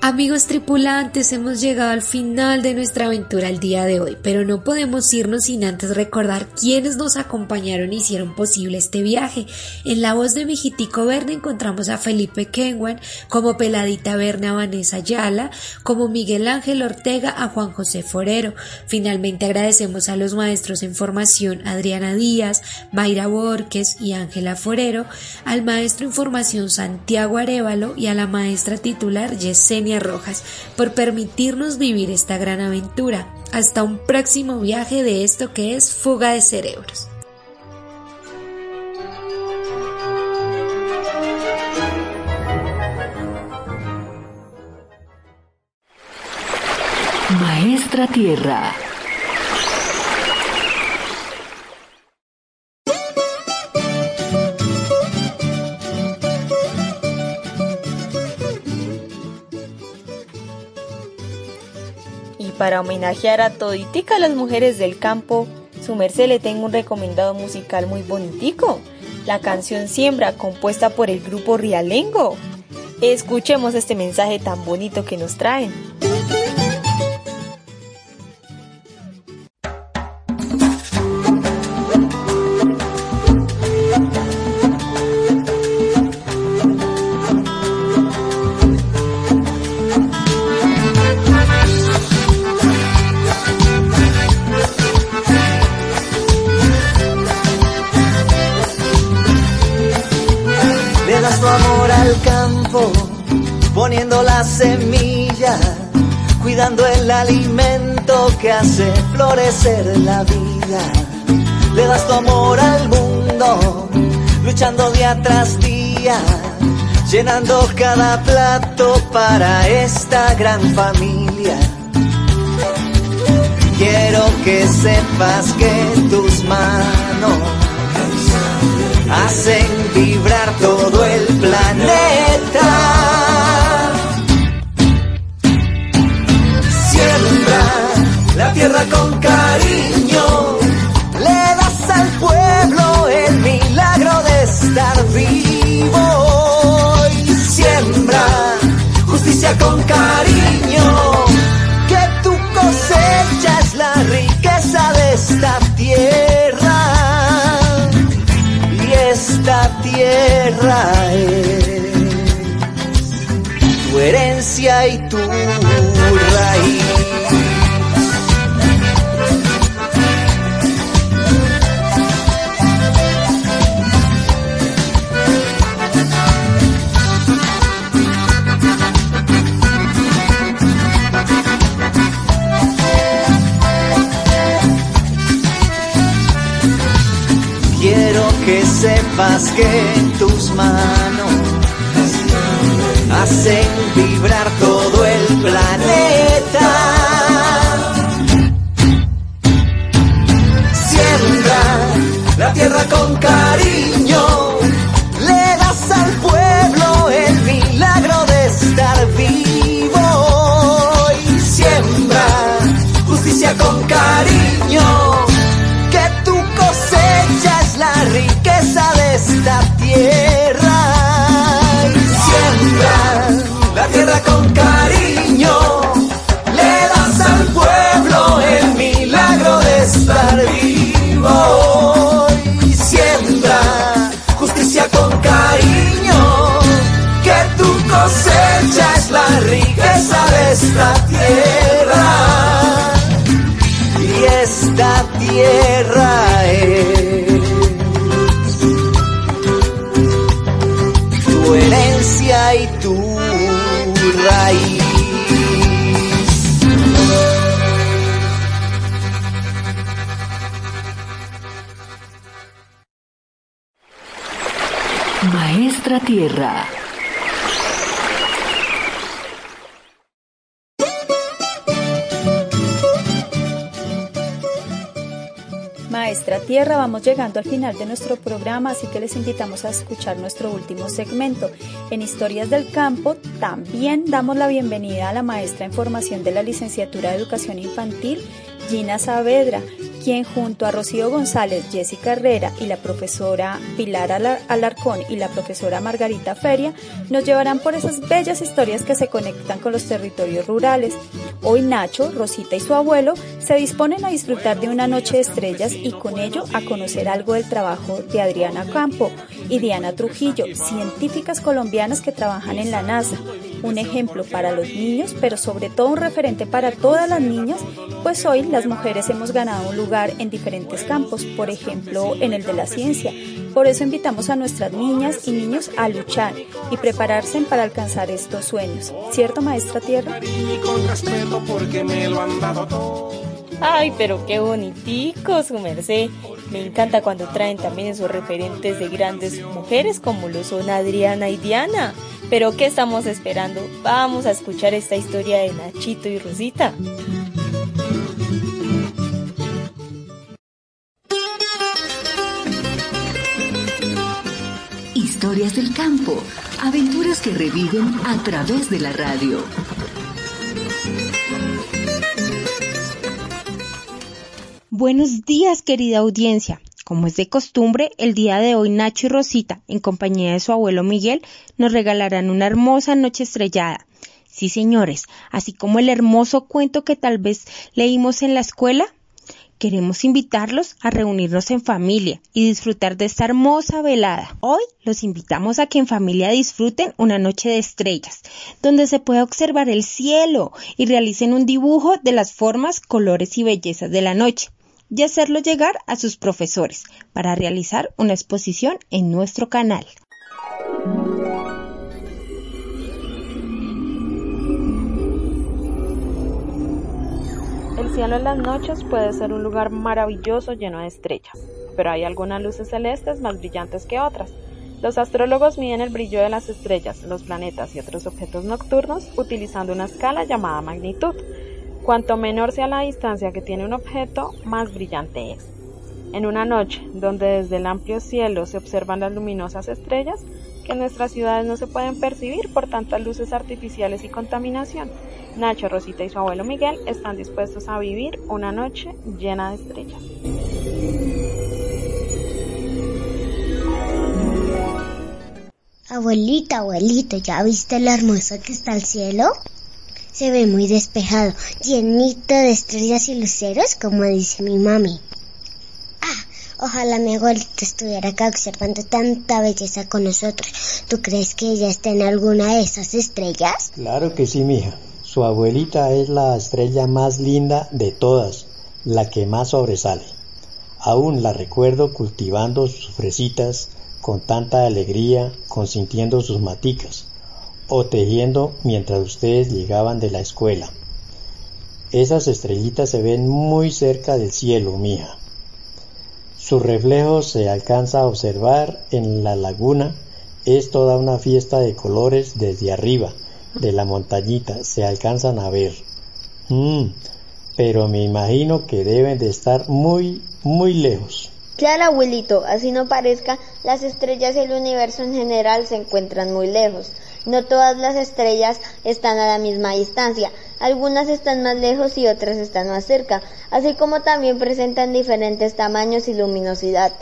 Amigos tripulantes, hemos llegado al final de nuestra aventura el día de hoy, pero no podemos irnos sin antes recordar quiénes nos acompañaron y hicieron posible este viaje. En la voz de Mijitico Verne encontramos a Felipe Kenwan, como Peladita Verne a Vanessa Yala, como Miguel Ángel Ortega a Juan José Forero. Finalmente agradecemos a los maestros en formación Adriana Díaz, Mayra Borges y Ángela Forero, al maestro en formación Santiago Arevalo y a la maestra titular Yesenia Rojas por permitirnos vivir esta gran aventura. Hasta un próximo viaje de esto que es Fuga de Cerebros. Maestra Tierra. Para homenajear a toditica las mujeres del campo, su merced le tengo un recomendado musical muy bonitico, la canción Siembra, compuesta por el grupo Rialengo. Escuchemos este mensaje tan bonito que nos traen. Florecer la vida. Le das tu amor al mundo, luchando día tras día, llenando cada plato para esta gran familia. Quiero que sepas que tus manos hacen vibrar todo el planeta. Tierra con cariño, le das al pueblo el milagro de estar vivo y siembra justicia con cariño, que tu cosecha es la riqueza de esta tierra. Y esta tierra es tu herencia y tu sepas que tus manos hacen vibrar todo el planeta. Esta tierra y esta tierra Llegando al final de nuestro programa, así que les invitamos a escuchar nuestro último segmento. En Historias del Campo también damos la bienvenida a la maestra en formación de la licenciatura de Educación Infantil, Gina Saavedra, quien junto a Rocío González, Jessica Herrera y la profesora Pilar Alarcón y la profesora Margarita Feria nos llevarán por esas bellas historias que se conectan con los territorios rurales. Hoy Nacho, Rosita y su abuelo se disponen a disfrutar de una noche de estrellas y con ello a conocer algo del trabajo de Adriana Campo y Diana Trujillo, científicas colombianas que trabajan en la NASA un ejemplo para los niños, pero sobre todo un referente para todas las niñas, pues hoy las mujeres hemos ganado un lugar en diferentes campos, por ejemplo en el de la ciencia. Por eso invitamos a nuestras niñas y niños a luchar y prepararse para alcanzar estos sueños. ¿Cierto, maestra Tierra? Ay, pero qué bonitico su merced. Me encanta cuando traen también esos referentes de grandes mujeres como lo son Adriana y Diana. Pero ¿qué estamos esperando? Vamos a escuchar esta historia de Nachito y Rosita. Historias del campo, aventuras que reviven a través de la radio. Buenos días, querida audiencia. Como es de costumbre, el día de hoy Nacho y Rosita, en compañía de su abuelo Miguel, nos regalarán una hermosa noche estrellada. Sí, señores, así como el hermoso cuento que tal vez leímos en la escuela, queremos invitarlos a reunirnos en familia y disfrutar de esta hermosa velada. Hoy los invitamos a que en familia disfruten una noche de estrellas, donde se pueda observar el cielo y realicen un dibujo de las formas, colores y bellezas de la noche y hacerlo llegar a sus profesores para realizar una exposición en nuestro canal. Cielo en las noches puede ser un lugar maravilloso lleno de estrellas, pero hay algunas luces celestes más brillantes que otras. Los astrólogos miden el brillo de las estrellas, los planetas y otros objetos nocturnos utilizando una escala llamada magnitud, Cuanto menor sea la distancia que tiene un objeto, más brillante es. En una noche donde desde el amplio cielo se observan las luminosas estrellas, que nuestras ciudades no se pueden percibir por tantas luces artificiales y contaminación, Nacho, Rosita y su abuelo Miguel están dispuestos a vivir una noche llena de estrellas. Abuelita, abuelita, ¿ya viste lo hermoso que está el cielo? Se ve muy despejado, llenito de estrellas y luceros, como dice mi mami. Ojalá mi abuelita estuviera acá observando tanta belleza con nosotros. ¿Tú crees que ella está en alguna de esas estrellas? Claro que sí, mija. Su abuelita es la estrella más linda de todas, la que más sobresale. Aún la recuerdo cultivando sus fresitas con tanta alegría, consintiendo sus maticas o tejiendo mientras ustedes llegaban de la escuela. Esas estrellitas se ven muy cerca del cielo, mija. Su reflejo se alcanza a observar en la laguna. Es toda una fiesta de colores desde arriba, de la montañita, se alcanzan a ver. Mm, pero me imagino que deben de estar muy, muy lejos. Claro, abuelito, así no parezca, las estrellas y el universo en general se encuentran muy lejos. No todas las estrellas están a la misma distancia, algunas están más lejos y otras están más cerca, así como también presentan diferentes tamaños y luminosidad.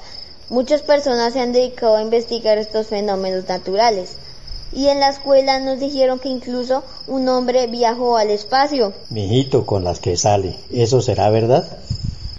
Muchas personas se han dedicado a investigar estos fenómenos naturales. Y en la escuela nos dijeron que incluso un hombre viajó al espacio. Mijito, con las que sale, ¿eso será verdad?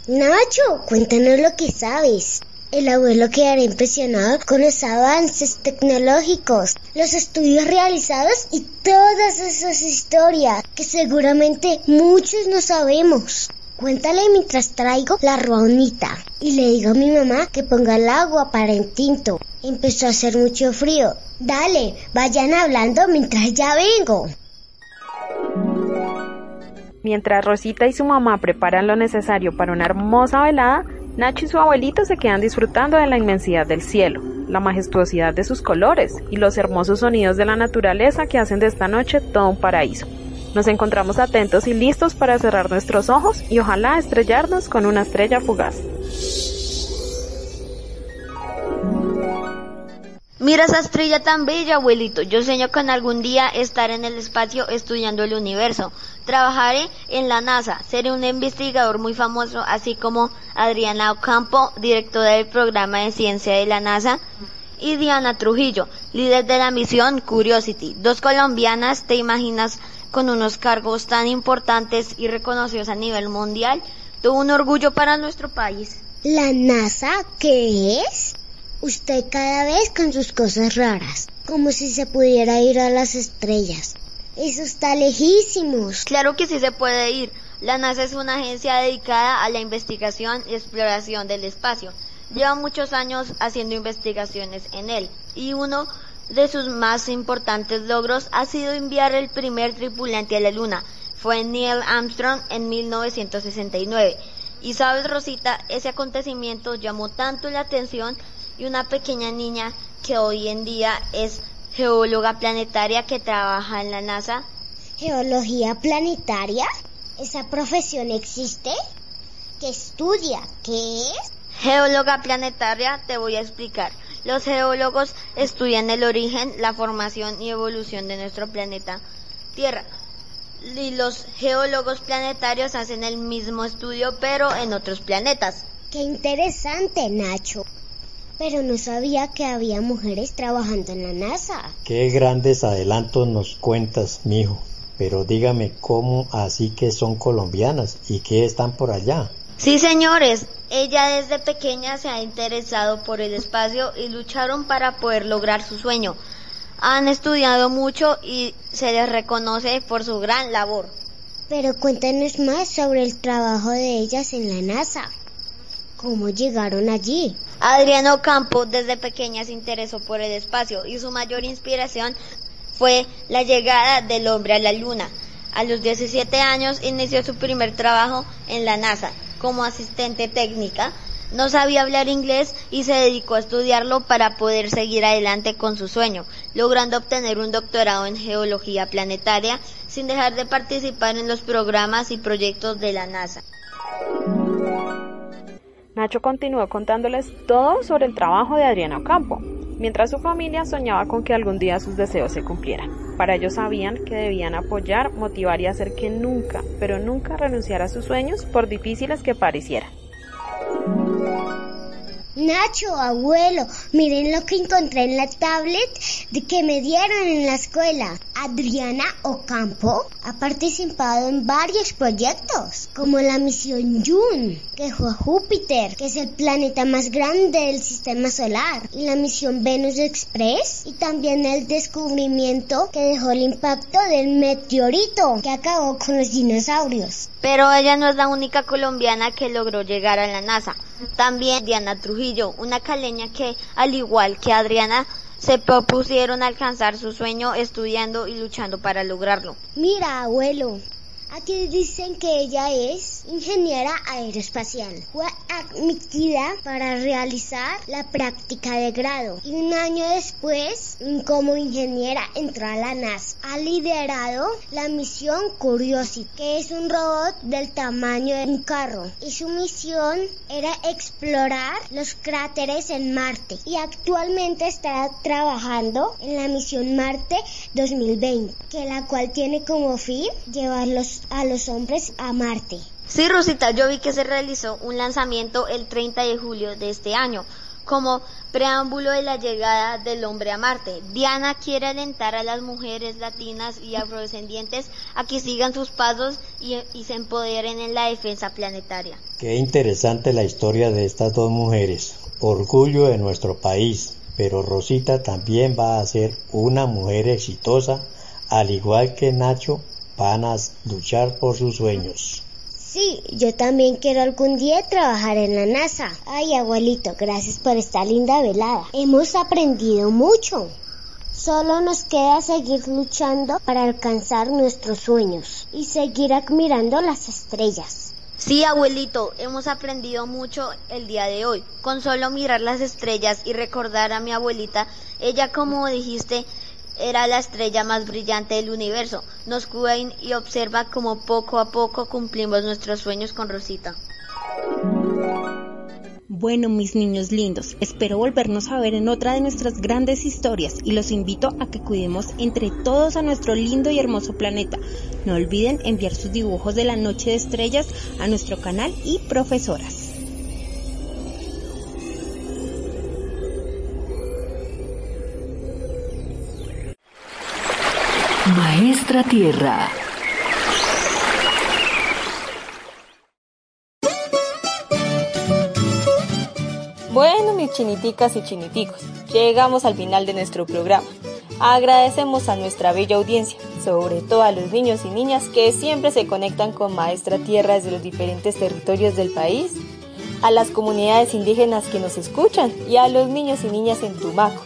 Nacho, cuéntanos lo que sabes. El abuelo quedará impresionado con los avances tecnológicos, los estudios realizados y todas esas historias que seguramente muchos no sabemos. Cuéntale mientras traigo la ronita y le digo a mi mamá que ponga el agua para el tinto. Empezó a hacer mucho frío. Dale, vayan hablando mientras ya vengo. Mientras Rosita y su mamá preparan lo necesario para una hermosa velada, Nacho y su abuelito se quedan disfrutando de la inmensidad del cielo, la majestuosidad de sus colores y los hermosos sonidos de la naturaleza que hacen de esta noche todo un paraíso. Nos encontramos atentos y listos para cerrar nuestros ojos y ojalá estrellarnos con una estrella fugaz. Mira esa estrella tan bella, abuelito. Yo sueño con algún día estar en el espacio estudiando el universo. Trabajaré en la NASA. Seré un investigador muy famoso, así como Adriana Ocampo, directora del programa de ciencia de la NASA, y Diana Trujillo, líder de la misión Curiosity. Dos colombianas, ¿te imaginas con unos cargos tan importantes y reconocidos a nivel mundial? Todo un orgullo para nuestro país. ¿La NASA qué es? Usted cada vez con sus cosas raras, como si se pudiera ir a las estrellas. Eso está lejísimos. Claro que sí se puede ir. La NASA es una agencia dedicada a la investigación y exploración del espacio. Lleva muchos años haciendo investigaciones en él y uno de sus más importantes logros ha sido enviar el primer tripulante a la Luna. Fue Neil Armstrong en 1969. Y sabes, Rosita, ese acontecimiento llamó tanto la atención y una pequeña niña que hoy en día es geóloga planetaria que trabaja en la NASA. ¿Geología planetaria? ¿Esa profesión existe? ¿Qué estudia? ¿Qué es? Geóloga planetaria, te voy a explicar. Los geólogos estudian el origen, la formación y evolución de nuestro planeta Tierra. Y los geólogos planetarios hacen el mismo estudio, pero en otros planetas. Qué interesante, Nacho. Pero no sabía que había mujeres trabajando en la NASA. Qué grandes adelantos nos cuentas, mijo. Pero dígame cómo así que son colombianas y que están por allá. Sí, señores, ella desde pequeña se ha interesado por el espacio y lucharon para poder lograr su sueño. Han estudiado mucho y se les reconoce por su gran labor. Pero cuéntanos más sobre el trabajo de ellas en la NASA. ¿Cómo llegaron allí? Adriano Campo desde pequeña se interesó por el espacio y su mayor inspiración fue la llegada del hombre a la luna. A los 17 años inició su primer trabajo en la NASA como asistente técnica. No sabía hablar inglés y se dedicó a estudiarlo para poder seguir adelante con su sueño, logrando obtener un doctorado en geología planetaria sin dejar de participar en los programas y proyectos de la NASA. Nacho continuó contándoles todo sobre el trabajo de Adriana Ocampo, mientras su familia soñaba con que algún día sus deseos se cumplieran. Para ellos sabían que debían apoyar, motivar y hacer que nunca, pero nunca renunciara a sus sueños por difíciles que parecieran. Nacho, abuelo, miren lo que encontré en la tablet de que me dieron en la escuela. Adriana Ocampo ha participado en varios proyectos, como la misión June, que fue a Júpiter, que es el planeta más grande del sistema solar, y la misión Venus Express, y también el descubrimiento que dejó el impacto del meteorito que acabó con los dinosaurios. Pero ella no es la única colombiana que logró llegar a la NASA. También Diana Trujillo, una caleña que, al igual que Adriana, se propusieron alcanzar su sueño estudiando y luchando para lograrlo. Mira, abuelo, aquí dicen que ella es ingeniera aeroespacial. Fue admitida para realizar la práctica de grado y un año después, como ingeniera, entró a la NASA. Ha liderado la misión Curiosity, que es un robot del tamaño de un carro y su misión era explorar los cráteres en Marte y actualmente está trabajando en la misión Marte 2020, que la cual tiene como fin llevarlos a los hombres a Marte. Sí, Rosita, yo vi que se realizó un lanzamiento el 30 de julio de este año como preámbulo de la llegada del hombre a Marte. Diana quiere alentar a las mujeres latinas y afrodescendientes a que sigan sus pasos y, y, se empoderen en la defensa planetaria. Qué interesante la historia de estas dos mujeres. Orgullo de nuestro país. Pero Rosita también va a ser una mujer exitosa, al igual que Nacho, van a luchar por sus sueños. Sí, yo también quiero algún día trabajar en la NASA. Ay, abuelito, gracias por esta linda velada. Hemos aprendido mucho. Solo nos queda seguir luchando para alcanzar nuestros sueños y seguir admirando las estrellas. Sí, abuelito, hemos aprendido mucho el día de hoy. Con solo mirar las estrellas y recordar a mi abuelita, ella como dijiste, era la estrella más brillante del universo. Nos cuida y observa como poco a poco cumplimos nuestros sueños con Rosita. Bueno, mis niños lindos, espero volvernos a ver en otra de nuestras grandes historias y los invito a que cuidemos entre todos a nuestro lindo y hermoso planeta. No olviden enviar sus dibujos de la noche de estrellas a nuestro canal y profesoras. Maestra Tierra. Bueno, mis chiniticas y chiniticos, llegamos al final de nuestro programa. Agradecemos a nuestra bella audiencia, sobre todo a los niños y niñas que siempre se conectan con Maestra Tierra desde los diferentes territorios del país, a las comunidades indígenas que nos escuchan y a los niños y niñas en Tumaco,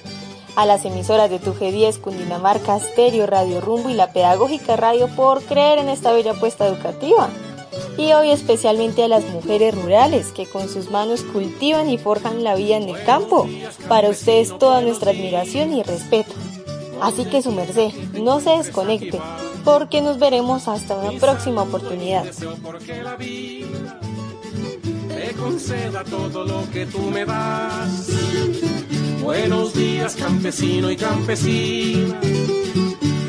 a las emisoras de tu G10, Cundinamarca, Stereo, Radio Rumbo y la Pedagógica Radio por creer en esta bella apuesta educativa y hoy especialmente a las mujeres rurales que con sus manos cultivan y forjan la vida en el campo. Para ustedes toda nuestra admiración y respeto. Así que su merced, no se desconecte, porque nos veremos hasta una próxima oportunidad. Buenos días, campesino y campesina.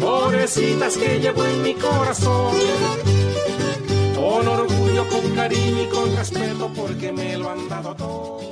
Pobrecitas que llevo en mi corazón con orgullo, con cariño y con respeto porque me lo han dado todo.